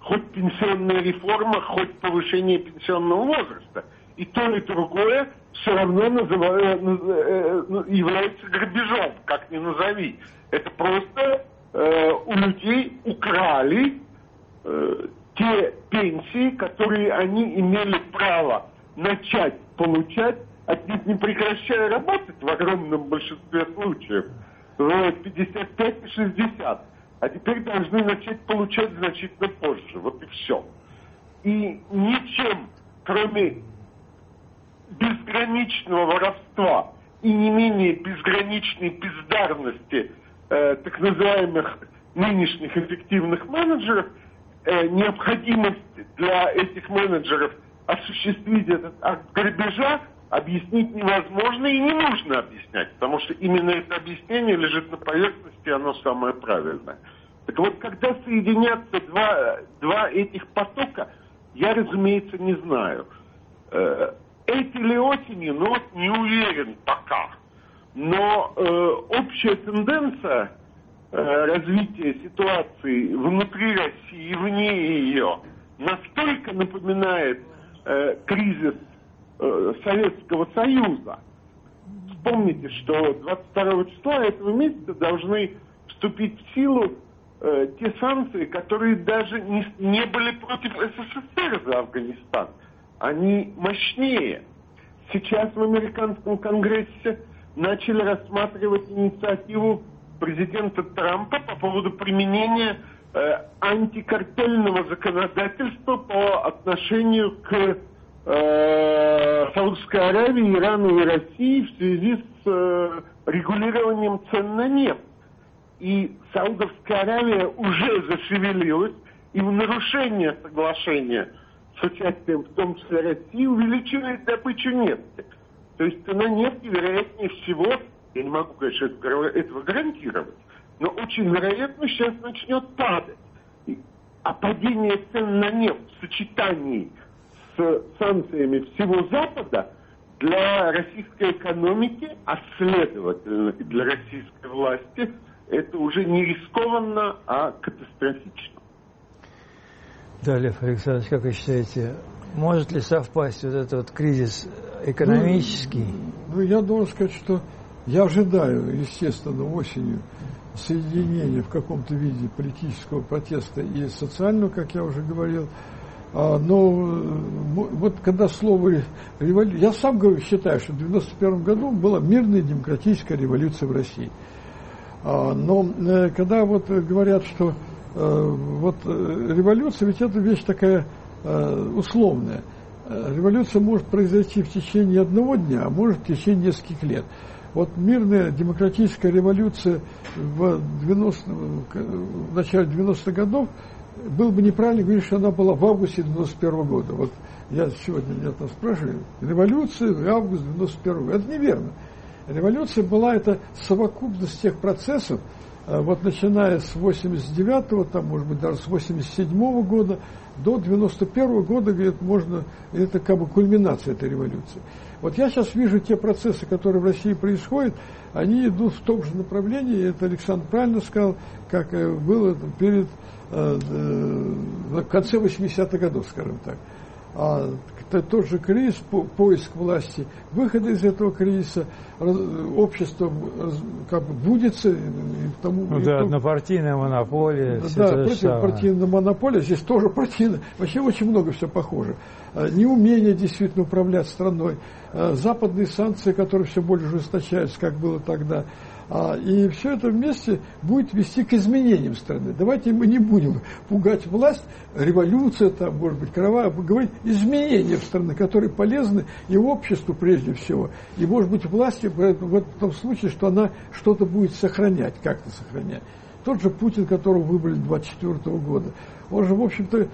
хоть пенсионная реформа, хоть повышение пенсионного возраста. И то, и другое все равно ну, является грабежом, как ни назови. Это просто э, у людей украли э, те пенсии, которые они имели право начать получать отнюдь не прекращая работать в огромном большинстве случаев, в 55 и 60, а теперь должны начать получать значительно позже. Вот и все. И ничем, кроме безграничного воровства и не менее безграничной бездарности э, так называемых нынешних эффективных менеджеров, необходимость для этих менеджеров осуществить этот акт грабежа объяснить невозможно и не нужно объяснять, потому что именно это объяснение лежит на поверхности, оно самое правильное. Так вот, когда соединятся два, два этих потока, я, разумеется, не знаю. Э, эти ли осенью, ну вот не уверен пока. Но э, общая тенденция э, развития ситуации внутри России и вне ее настолько напоминает э, кризис Э, Советского Союза. Вспомните, что 22 числа этого месяца должны вступить в силу э, те санкции, которые даже не, не были против СССР за Афганистан. Они мощнее. Сейчас в американском конгрессе начали рассматривать инициативу президента Трампа по поводу применения э, антикартельного законодательства по отношению к э, Саудовской Аравии, Ирану и России в связи с э, регулированием цен на нефть. И Саудовская Аравия уже зашевелилась, и в нарушение соглашения с участием в том числе России увеличивает добычу нефти. То есть цена нефти, вероятнее всего, я не могу, конечно, этого гарантировать, но очень вероятно сейчас начнет падать. А падение цен на нефть в сочетании с санкциями всего Запада для российской экономики, а следовательно и для российской власти, это уже не рискованно, а катастрофично. Да, Лев Александрович, как вы считаете, может ли совпасть вот этот вот кризис экономический? Ну, ну я должен сказать, что я ожидаю, естественно, осенью соединение в каком-то виде политического протеста и социального, как я уже говорил. А, но вот когда слово революция... Я сам говорю, считаю, что в 91 году была мирная демократическая революция в России. А, но э, когда вот говорят, что э, вот э, революция, ведь это вещь такая условная. Революция может произойти в течение одного дня, а может в течение нескольких лет. Вот мирная демократическая революция в, 90, в начале 90-х годов было бы неправильно говорить, что она была в августе 91 года. Вот я сегодня меня там спрашиваю, революция в августе 91 года. Это неверно. Революция была это совокупность тех процессов, э, вот начиная с 89-го, там, может быть, даже с 87-го года до 91-го года, говорит, можно, это как бы кульминация этой революции. Вот я сейчас вижу те процессы, которые в России происходят, они идут в том же направлении, это Александр правильно сказал, как э, было перед, э, в конце 80-х годов, скажем так а тот же кризис, поиск власти, выхода из этого кризиса, общество как бы будется. И тому, ну, и да, однопартийная монополия. Да, противопартийная монополия, здесь тоже партийная. Вообще очень много все похоже. А, неумение действительно управлять страной, а, западные санкции, которые все больше ужесточаются, как было тогда. А, и все это вместе будет вести к изменениям страны. Давайте мы не будем пугать власть, революция, там, может быть, кровавая, говорить изменения в стране, которые полезны и обществу прежде всего, и, может быть, власти в том случае, что она что-то будет сохранять, как-то сохранять. Тот же Путин, которого выбрали 24 года, он же, в общем-то,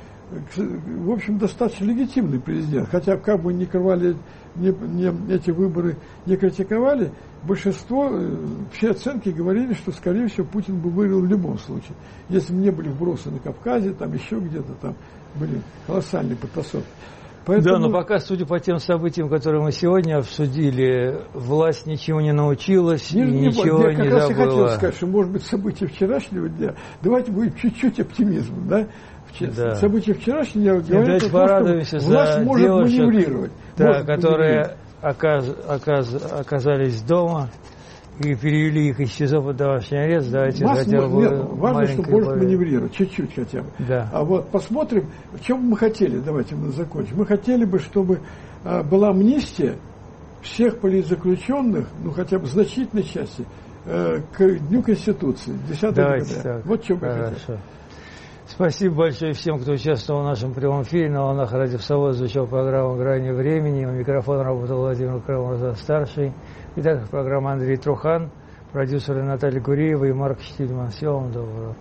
в общем, достаточно легитимный президент. Хотя, как бы ни крывали, не, не, эти выборы не критиковали, большинство, э, все оценки говорили, что, скорее всего, Путин бы выиграл в любом случае. Если бы не были вбросы на Кавказе, там еще где-то там были колоссальные потасовки. Поэтому... Да, но пока, судя по тем событиям, которые мы сегодня обсудили, власть ничего не научилась не, и не, ничего я не как забыла. Я хотел сказать, что, может быть, события вчерашнего дня, давайте будет чуть-чуть оптимизма, да? Да. События вчерашнего дня говорят о том, что власть может маневрировать. Да, может которые оказ, оказ, оказались дома и перевели их из СИЗО под домашний арест, давайте Масс, хотя бы нет, Важно, что может маневрировать, чуть-чуть хотя бы. Да. А вот посмотрим, в чем мы хотели, давайте мы закончим. Мы хотели бы, чтобы а, была амнистия всех политзаключенных, ну хотя бы значительной части, э, к Дню Конституции, 10 Давайте декабря. Так. Вот что мы хотели. Спасибо большое всем, кто участвовал в нашем прямом эфире. На волнах радиосовод изучал программу «Грани времени». У микрофона работал Владимир Крамов-старший. Итак, программа Андрей Трухан, продюсеры Наталья Гуриева и Марк Штильман. Всего вам доброго.